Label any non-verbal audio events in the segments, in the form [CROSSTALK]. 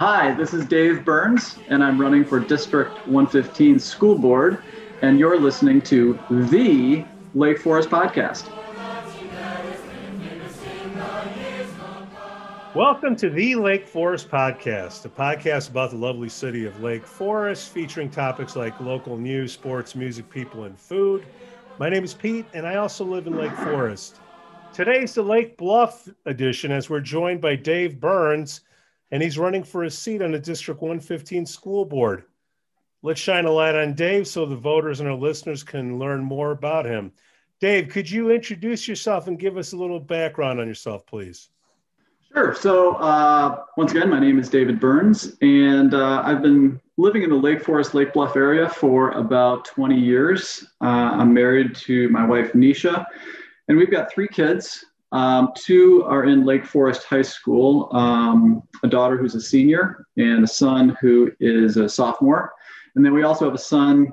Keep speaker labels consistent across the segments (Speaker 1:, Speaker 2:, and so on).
Speaker 1: Hi, this is Dave Burns, and I'm running for District 115 School Board, and you're listening to the Lake Forest Podcast.
Speaker 2: Welcome to the Lake Forest Podcast, a podcast about the lovely city of Lake Forest, featuring topics like local news, sports, music, people, and food. My name is Pete, and I also live in Lake Forest. Today's the Lake Bluff edition, as we're joined by Dave Burns and he's running for a seat on the District 115 school board. Let's shine a light on Dave so the voters and our listeners can learn more about him. Dave, could you introduce yourself and give us a little background on yourself, please?
Speaker 1: Sure. So, uh, once again, my name is David Burns, and uh, I've been living in the Lake Forest, Lake Bluff area for about 20 years. Uh, I'm married to my wife, Nisha, and we've got three kids. Um, two are in Lake Forest High School um, a daughter who's a senior and a son who is a sophomore. And then we also have a son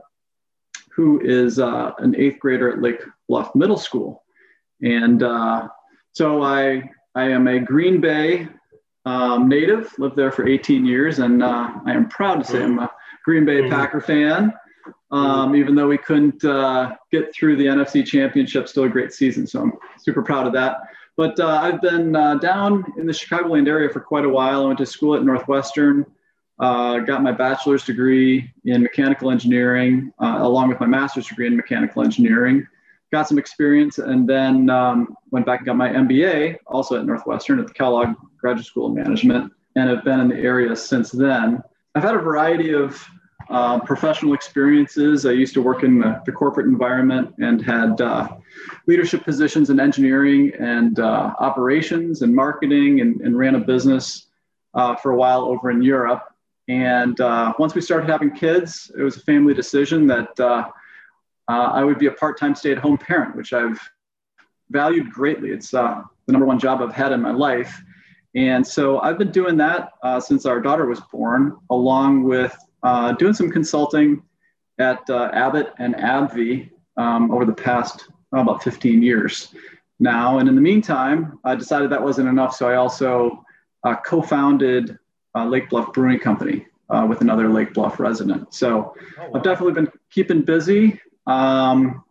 Speaker 1: who is uh, an eighth grader at Lake Bluff Middle School. And uh, so I, I am a Green Bay um, native, lived there for 18 years, and uh, I am proud to say I'm a Green Bay Packer fan. Um, even though we couldn't uh, get through the NFC Championship, still a great season. So I'm super proud of that. But uh, I've been uh, down in the Chicagoland area for quite a while. I went to school at Northwestern, uh, got my bachelor's degree in mechanical engineering, uh, along with my master's degree in mechanical engineering. Got some experience and then um, went back and got my MBA also at Northwestern at the Kellogg Graduate School of Management and have been in the area since then. I've had a variety of uh, professional experiences. I used to work in the, the corporate environment and had uh, leadership positions in engineering and uh, operations and marketing and, and ran a business uh, for a while over in Europe. And uh, once we started having kids, it was a family decision that uh, I would be a part time stay at home parent, which I've valued greatly. It's the number one job I've had in my life. And so I've been doing that since our daughter was born, along with uh, doing some consulting at uh, Abbott and AbbVie um, over the past oh, about 15 years now. And in the meantime, I decided that wasn't enough. So I also uh, co founded uh, Lake Bluff Brewing Company uh, with another Lake Bluff resident. So oh, wow. I've definitely been keeping busy. Um,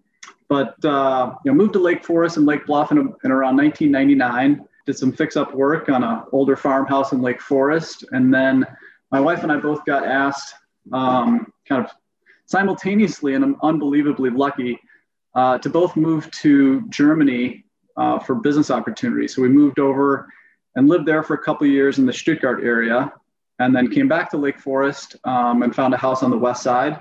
Speaker 1: but uh, you know, moved to Lake Forest and Lake Bluff in, in around 1999. Did some fix-up work on an older farmhouse in Lake Forest, and then my wife and I both got asked um, kind of simultaneously, and I'm unbelievably lucky uh, to both move to Germany uh, for business opportunities. So we moved over and lived there for a couple years in the Stuttgart area, and then came back to Lake Forest um, and found a house on the west side.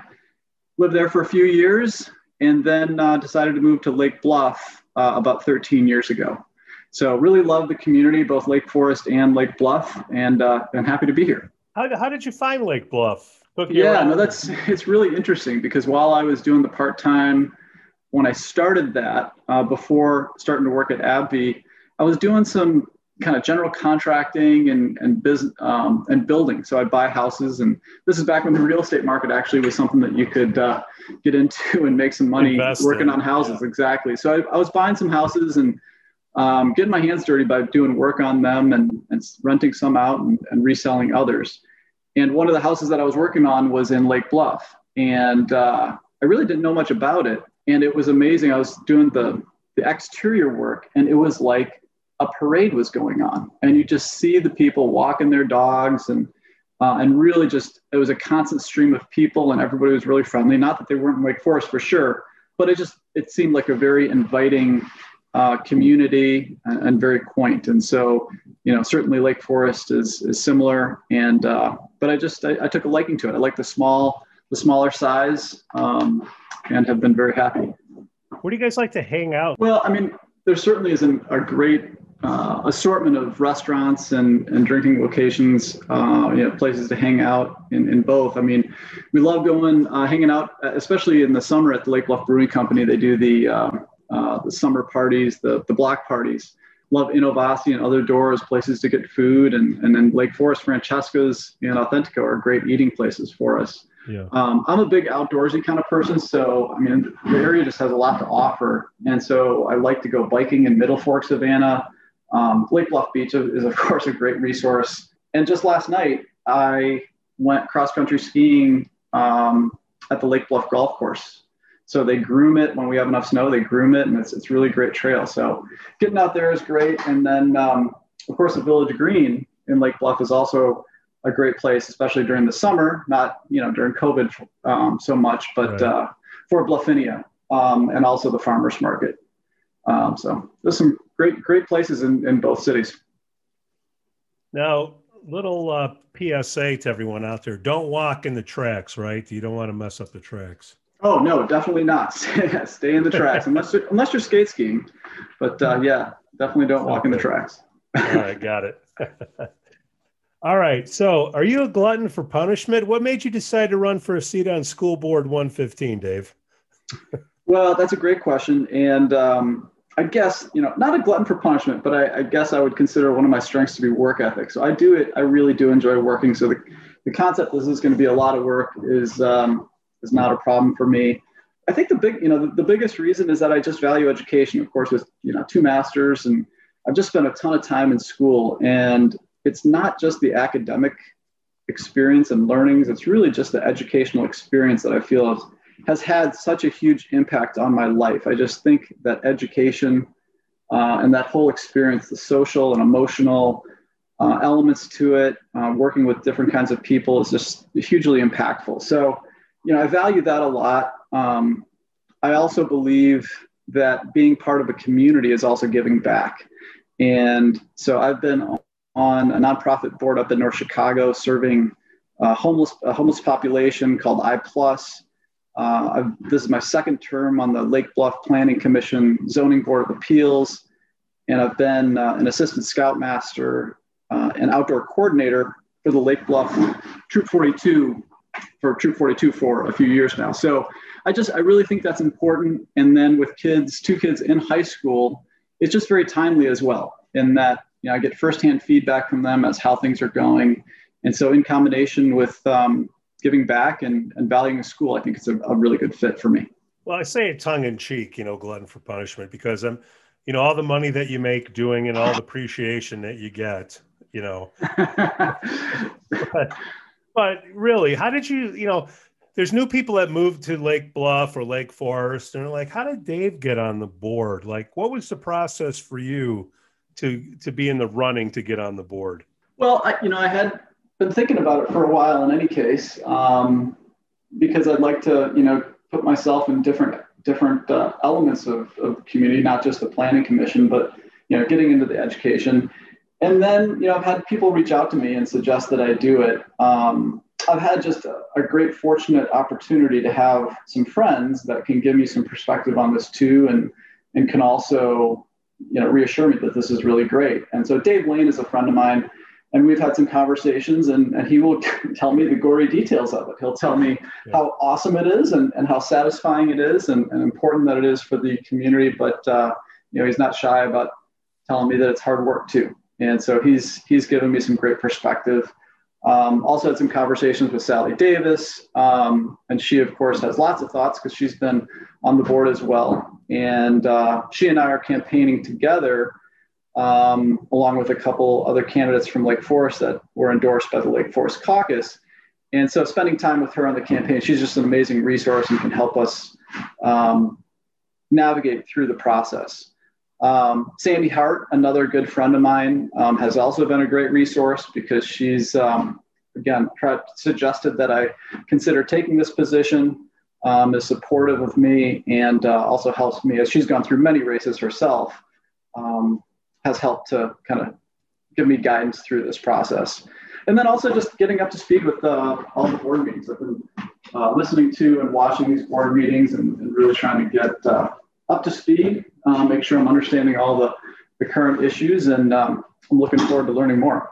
Speaker 1: Lived there for a few years, and then uh, decided to move to Lake Bluff uh, about 13 years ago. So really love the community, both Lake Forest and Lake Bluff, and uh, I'm happy to be here.
Speaker 2: How, how did you find Lake Bluff?
Speaker 1: Yeah, no, that's [LAUGHS] it's really interesting because while I was doing the part time, when I started that uh, before starting to work at AbbVie, I was doing some kind of general contracting and and business um, and building. So I'd buy houses, and this is back when the real estate market actually was something that you could uh, get into [LAUGHS] and make some money Invest working on houses. Yeah. Exactly. So I, I, was buying some houses and um, getting my hands dirty by doing work on them and, and renting some out and, and reselling others. And one of the houses that I was working on was in Lake Bluff. And uh, I really didn't know much about it. And it was amazing. I was doing the, the exterior work, and it was like a parade was going on. And you just see the people walking their dogs and uh, and really just it was a constant stream of people and everybody was really friendly not that they weren't in lake forest for sure but it just it seemed like a very inviting uh, community and, and, very quaint. And so, you know, certainly Lake Forest is, is similar. And, uh, but I just, I, I, took a liking to it. I like the small, the smaller size um, and have been very happy.
Speaker 2: Where do you guys like to hang out?
Speaker 1: Well, I mean, there certainly is an, a great uh, assortment of restaurants and, and drinking locations, uh, you know, places to hang out in, in both. I mean, we love going, uh, hanging out, especially in the summer at the Lake Bluff Brewing Company. They do the, um, uh, the summer parties, the, the block parties. Love Inovasi and other doors, places to get food. And, and then Lake Forest, Francesca's and Authentico are great eating places for us. Yeah. Um, I'm a big outdoorsy kind of person. So, I mean, the area just has a lot to offer. And so I like to go biking in Middle Fork, Savanna. Um, Lake Bluff Beach is, of [LAUGHS] course, a great resource. And just last night, I went cross country skiing um, at the Lake Bluff Golf Course. So they groom it when we have enough snow. They groom it, and it's it's really great trail. So getting out there is great. And then um, of course the Village Green in Lake Bluff is also a great place, especially during the summer. Not you know during COVID um, so much, but right. uh, for Bluffinia um, and also the farmers market. Um, so there's some great great places in, in both cities.
Speaker 2: Now, little uh, PSA to everyone out there: don't walk in the tracks. Right? You don't want to mess up the tracks.
Speaker 1: Oh no, definitely not. [LAUGHS] Stay in the tracks unless you're, unless you're skate skiing. But uh, yeah, definitely don't walk in the tracks. [LAUGHS]
Speaker 2: All right, got it. [LAUGHS] All right. So, are you a glutton for punishment? What made you decide to run for a seat on School Board 115, Dave?
Speaker 1: well, that's a great question, and um, I guess you know, not a glutton for punishment, but I, I, guess I would consider one of my strengths to be work ethic. So I do it. I really do enjoy working. So the, the concept this is going to be a lot of work is um, is not a problem for me. I think the big, you know, the, the biggest reason is that I just value education. Of course, with you know two masters, and I've just spent a ton of time in school, and it's not just the academic experience and learnings. It's really just the educational experience that I feel has, has had such a huge impact on my life. I just think that education uh, and that whole experience, the social and emotional uh, elements to it, uh, working with different kinds of people is just hugely impactful. So, you know, I value that a lot. Um, I also believe that being part of a community is also giving back. And so I've been on a nonprofit board up in North Chicago serving a homeless, a homeless population called I Plus. Uh, this is my second term on the Lake Bluff Planning Commission Zoning Board of Appeals, and I've been uh, an assistant scoutmaster uh, and outdoor coordinator for the Lake Bluff Troop 42 for Troop 42 for a few years now. So I just I really think that's important. And then with kids, two kids in high school, it's just very timely as well. In that you know I get firsthand feedback from them as how things are going, and so in combination with um, giving back and, and valuing a school, I think it's a, a really good fit for me.
Speaker 2: Well, I say it tongue in cheek, you know, glutton for punishment, because I'm, you know, all the money that you make doing and all the appreciation that you get, you know. [LAUGHS] but, but really, how did you, you know, there's new people that moved to Lake Bluff or Lake Forest, and they're like, how did Dave get on the board? Like, what was the process for you to to be in the running to get on the board?
Speaker 1: Well, I, you know, I had been thinking about it for a while. In any case, um, because I'd like to, you know, put myself in different different uh, elements of, of community, not just the planning commission, but you know, getting into the education. And then, you know, I've had people reach out to me and suggest that I do it. Um, I've had just a, a, great fortunate opportunity to have some friends that can give me some perspective on this too, and and can also you know reassure me that this is really great. And so Dave Lane is a friend of mine, and we've had some conversations, and, and he will [LAUGHS] tell me the gory details of it. He'll tell me yeah. how awesome it is, and, and how satisfying it is, and, and important that it is for the community. But uh, you know he's not shy about telling me that it's hard work too. And so he's he's given me some great perspective. Um, also had some conversations with Sally Davis, um, and she, of course, has lots of thoughts because she's been on the board as well. And uh, she and I are campaigning together, um, along with a couple other candidates from Lake Forest that were endorsed by the Lake Forest Caucus. And so, spending time with her on the campaign, she's just an amazing resource and can help us um, navigate through the process. Um, Sandy Hart, another good friend of mine, um, has also been a great resource because she's, um, again, suggested that I consider taking this position, um, is supportive of me, and uh, also helps me as she's gone through many races herself, um, has helped to kind of give me guidance through this process. And then also just getting up to speed with uh, all the board meetings. I've been uh, listening to and watching these board meetings and, and really trying to get uh, up to speed, uh, make sure I'm understanding all the, the current issues, and um, I'm looking forward to learning more.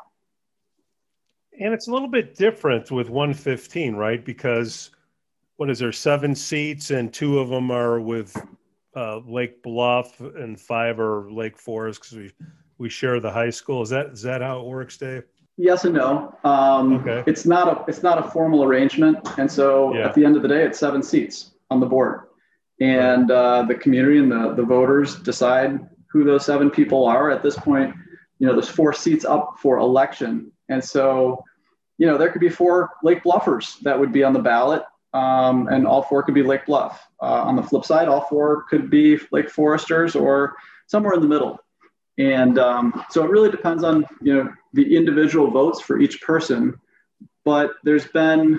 Speaker 2: And it's a little bit different with 115, right? Because what is there, seven seats, and two of them are with uh, Lake Bluff, and five are Lake Forest because we we share the high school. Is that is that how it works, Dave?
Speaker 1: Yes and no. Um, okay. It's not a it's not a formal arrangement, and so yeah. at the end of the day, it's seven seats on the board and uh, the community and the, the voters decide who those seven people are. At this point, you know, there's four seats up for election, and so you know, there could be four Lake Bluffers that would be on the ballot, um, and all four could be Lake Bluff. Uh, on the flip side, all four could be Lake Foresters or somewhere in the middle. And um, so it really depends on you know the individual votes for each person. But there's been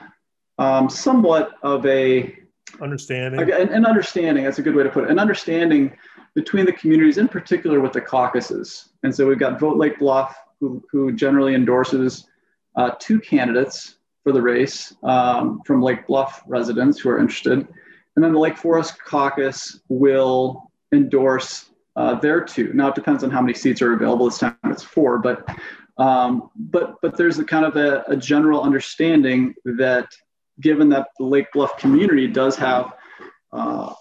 Speaker 1: um, somewhat of a
Speaker 2: understanding
Speaker 1: an, an understanding. That's a good way to put it. An understanding between the communities, in particular with the caucuses. And so we've got Vote Lake Bluff, who, who generally endorses uh, two candidates for the race um, from Lake Bluff residents who are interested. And then the Lake Forest Caucus will endorse uh, their two. Now it depends on how many seats are available. This time it's four, but um, but but there's a kind of a, a, general understanding that given that the Lake Bluff community does have uh,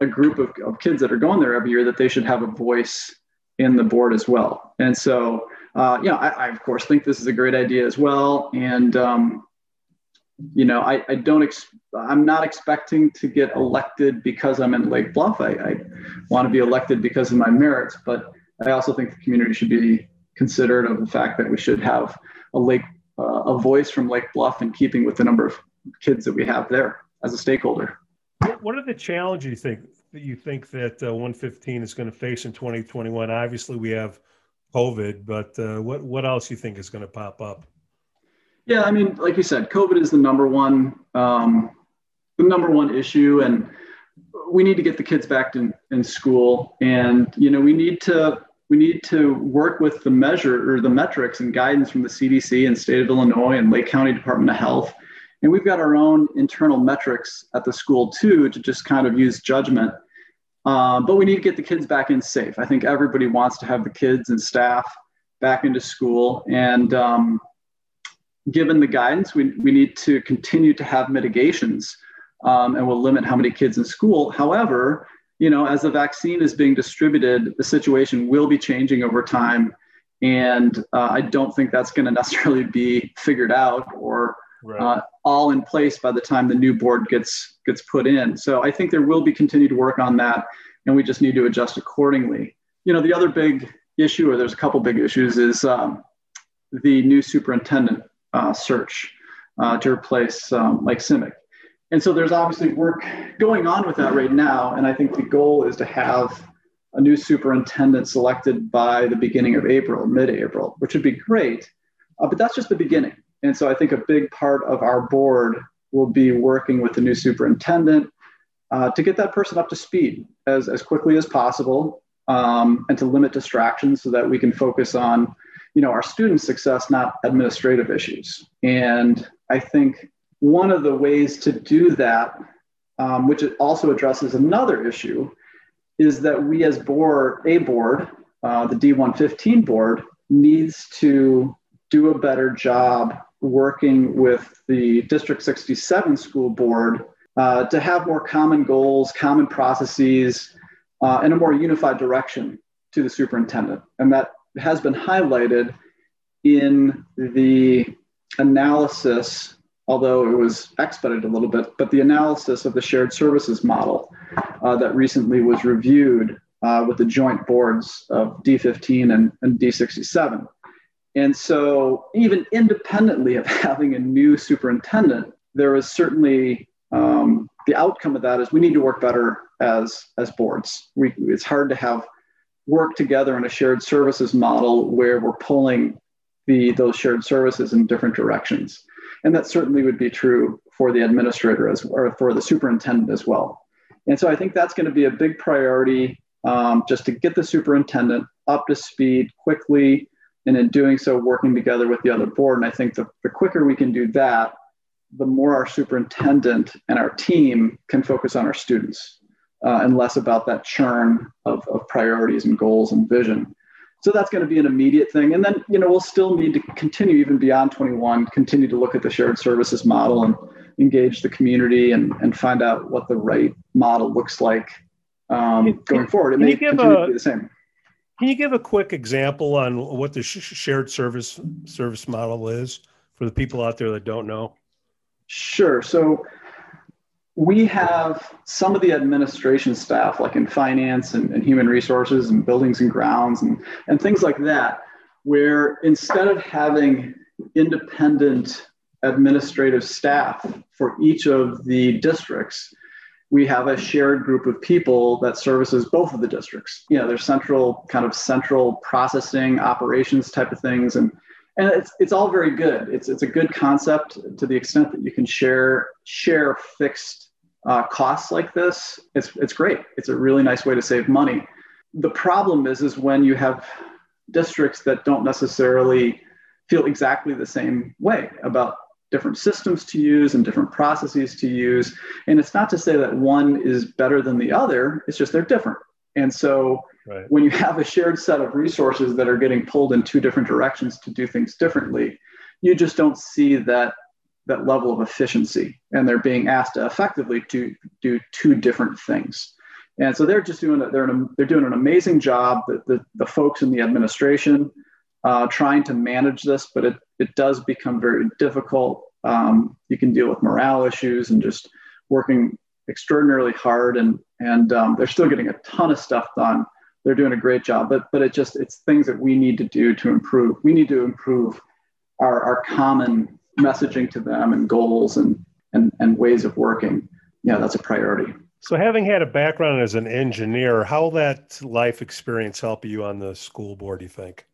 Speaker 1: a group of, of kids that are going there every year, that they should have a voice in the board as well. And so, uh, you know, I, I, of course think this is a great idea as well. And um, you know, I, I don't, ex- I'm not expecting to get elected because I'm in Lake Bluff. I, I want to be elected because of my merits, but I also think the community should be considerate of the fact that we should have a lake, uh, a voice from Lake Bluff in keeping with the number of kids that we have there as a stakeholder.
Speaker 2: What are the challenges you think that you think that uh, 115 is going to face in 2021? Obviously, we have COVID, but uh, what what else you think is going to pop up?
Speaker 1: Yeah, I mean, like you said, COVID is the number one um, the number one issue, and we need to get the kids back in, in school, and you know, we need to we need to work with the measure or the metrics and guidance from the CDC and state of Illinois and Lake County Department of Health. And we've got our own internal metrics at the school too to just kind of use judgment. Um, but we need to get the kids back in safe. I think everybody wants to have the kids and staff back into school. And um, given the guidance, we, we need to continue to have mitigations um, and we'll limit how many kids in school. However, you know, as the vaccine is being distributed, the situation will be changing over time. And uh, I don't think that's going to necessarily be figured out or right. uh, all in place by the time the new board gets gets put in. So I think there will be continued work on that, and we just need to adjust accordingly. You know, the other big issue, or there's a couple big issues, is um, the new superintendent uh, search uh, to replace um, Mike Simeck. And so there's obviously work going on with that right now. And I think the goal is to have a new superintendent selected by the beginning of April, mid April, which would be great. Uh, but that's just the beginning. And so I think a big part of our board will be working with the new superintendent uh, to get that person up to speed as, as quickly as possible um, and to limit distractions so that we can focus on you know, our student success, not administrative issues. And I think one of the ways to do that, um, which also addresses another issue, is that we as board, a board, uh, the D115 board, needs to do a better job working with the District 67 school board uh, to have more common goals, common processes, uh, and a more unified direction to the superintendent. And that has been highlighted in the analysis, although it was expedited a little bit, but the analysis of the shared services model uh, that recently was reviewed uh, with the joint boards of D15 and, and D67. And so, even independently of [LAUGHS] having a new superintendent, there is certainly um, the outcome of that is we need to work better as as boards. We, it's hard to have work together in a shared services model where we're pulling the those shared services in different directions. And that certainly would be true for the administrator as or for the superintendent as well. And so I think that's going to be a big priority um, just to get the superintendent up to speed quickly, and in doing so, working together with the other board. And I think the, the quicker we can do that, the more our superintendent and our team can focus on our students uh, and less about that churn of, of priorities and goals and vision. So that's going to be an immediate thing. And then, you know, we'll still need to continue even beyond 21, continue to look at the shared services model and engage the community and, and find out what the right model looks like um, going forward. It may continue a, to be the same.
Speaker 2: Can you give a quick example on what the sh- shared service service model is for the people out there that don't know?
Speaker 1: Sure. So we have some of the administration staff, like in finance and, and, human resources and buildings and grounds and, and things like that, where instead of having independent administrative staff for each of the districts. We have a shared group of people that services both of the districts. You know, there's central kind of central processing operations type of things, and and it's it's all very good. It's it's a good concept to the extent that you can share share fixed uh, costs like this. It's it's great. It's a really nice way to save money. The problem is is when you have districts that don't necessarily feel exactly the same way about different systems to use and different processes to use. And it's not to say that one is better than the other, it's just they're different. And so right. when you have a shared set of resources that are getting pulled in two different directions to do things differently, you just don't see that that level of efficiency and they're being asked to effectively to do two different things. And so they're just doing it. They're, an, they're doing an amazing job. The, the, the folks in the administration uh, trying to manage this, but it, it does become very difficult. Um, you can deal with morale issues and just working extraordinarily hard, and and um, they're still getting a ton of stuff done. They're doing a great job, but but it just it's things that we need to do to improve. We need to improve our our common messaging to them and goals and and and ways of working. Yeah, that's a priority.
Speaker 2: So, having had a background as an engineer, how will that life experience help you on the school board? Do you think?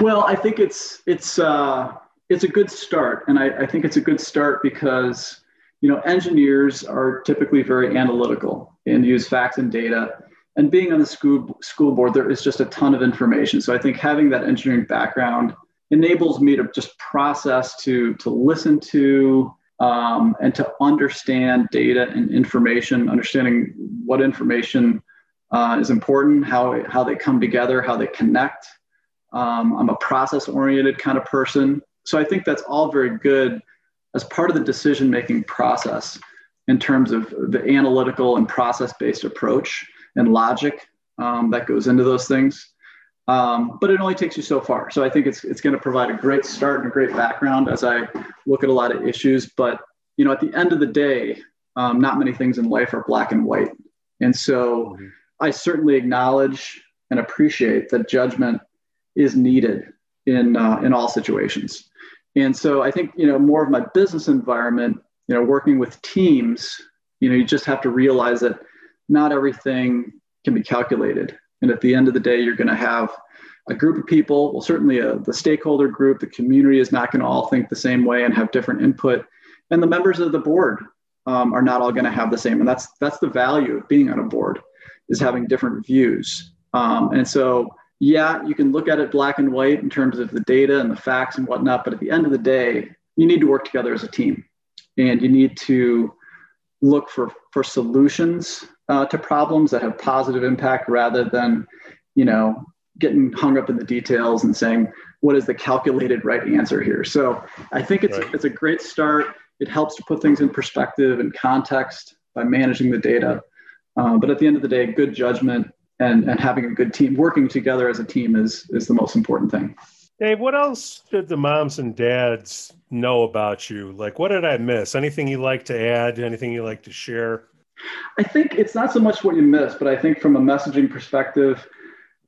Speaker 1: Well, I think it's it's uh, it's a good start, and I, I think it's a good start because you know engineers are typically very analytical and use facts and data. And being on the school school board, there is just a ton of information. So I think having that engineering background enables me to just process, to to listen to, um, and to understand data and information, understanding what information uh, is important, how how they come together, how they connect, um, I'm a process oriented kind of person. So I think that's all very good as part of the decision making process in terms of the analytical and process based approach and logic um, that goes into those things. Um, but it only takes you so far. So I think it's, it's going to provide a great start and a great background as I look at a lot of issues. But you know, at the end of the day, um, not many things in life are black and white. And so mm-hmm. I certainly acknowledge and appreciate that judgment is needed in uh, in all situations. And so I think you know more of my business environment, you know, working with teams, you know, you just have to realize that not everything can be calculated. And at the end of the day, you're going to have a group of people. Well, certainly a, uh, the stakeholder group, the community is not going to all think the same way and have different input. And the members of the board um, are not all going to have the same. And that's that's the value of being on a board, is having different views. Um, and so yeah, you can look at it black and white in terms of the data and the facts and whatnot, but at the end of the day, you need to work together as a team and you need to look for, for solutions uh, to problems that have positive impact rather than, you know, getting hung up in the details and saying, what is the calculated right answer here? So I think it's, right. it's a great start. It helps to put things in perspective and context by managing the data. Uh, but at the end of the day, good judgment and and having a good team working together as a team is is the most important thing.
Speaker 2: Dave what else did the moms and dads know about you? Like what did i miss? Anything you like to add? Anything you like to share?
Speaker 1: I think it's not so much what you miss but i think from a messaging perspective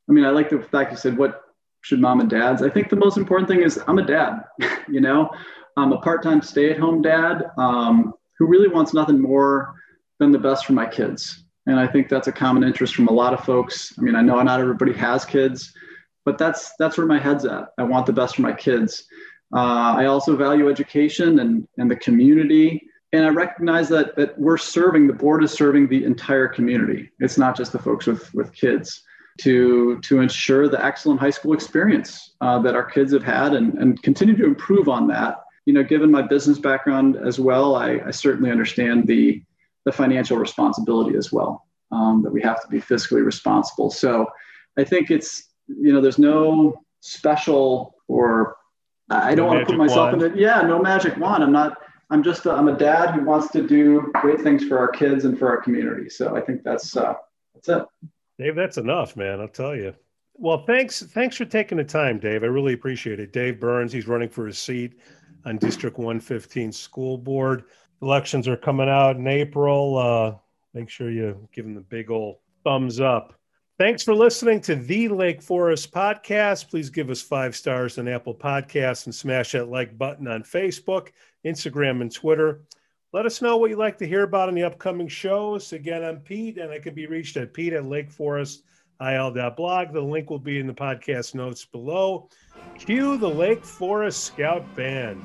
Speaker 1: i mean i like the fact you said what should mom and dads i think the most important thing is i'm a dad [LAUGHS] you know? I'm a part-time stay-at-home dad um, who really wants nothing more than the best for my kids and I think that's a common interest from a lot of folks. I mean, I know not everybody has kids, but that's that's where my head's at. I want the best for my kids. Uh, I also value education and, and the community. And I recognize that, that we're serving, the board is serving the entire community. It's not just the folks with, with kids to, to ensure the excellent high school experience uh, that our kids have had and, and continue to improve on that. You know, given my business background as well, I, I certainly understand the, the financial responsibility as well. Um, that we have to be fiscally responsible. So I think it's you know there's no special or I don't no want to put myself wand. in it. Yeah, no magic wand. I'm not. I'm just. A, I'm a dad who wants to do great things for our kids and for our community. So I think that's uh, that's it.
Speaker 2: Dave, that's enough, man. I'll tell you. Well, thanks. Thanks for taking the time, Dave. I really appreciate it. Dave Burns. He's running for his seat on District 115 School Board elections are coming out in April. Uh, make sure you give them the big old thumbs up. Thanks for listening to the Lake Forest podcast. Please give us five stars on Apple Podcasts and smash that like button on Facebook, Instagram, and Twitter. Let us know what you'd like to hear about in the upcoming shows. Again, I'm Pete, and I can be reached at pete at lakeforestil.blog. The link will be in the podcast notes below. Cue the Lake Forest Scout Band.